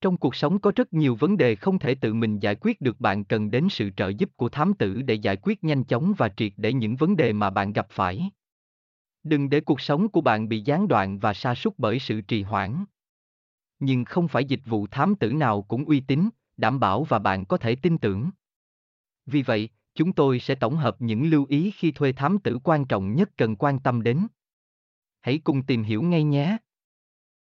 Trong cuộc sống có rất nhiều vấn đề không thể tự mình giải quyết được bạn cần đến sự trợ giúp của thám tử để giải quyết nhanh chóng và triệt để những vấn đề mà bạn gặp phải. Đừng để cuộc sống của bạn bị gián đoạn và sa sút bởi sự trì hoãn. Nhưng không phải dịch vụ thám tử nào cũng uy tín, đảm bảo và bạn có thể tin tưởng. Vì vậy, chúng tôi sẽ tổng hợp những lưu ý khi thuê thám tử quan trọng nhất cần quan tâm đến. Hãy cùng tìm hiểu ngay nhé.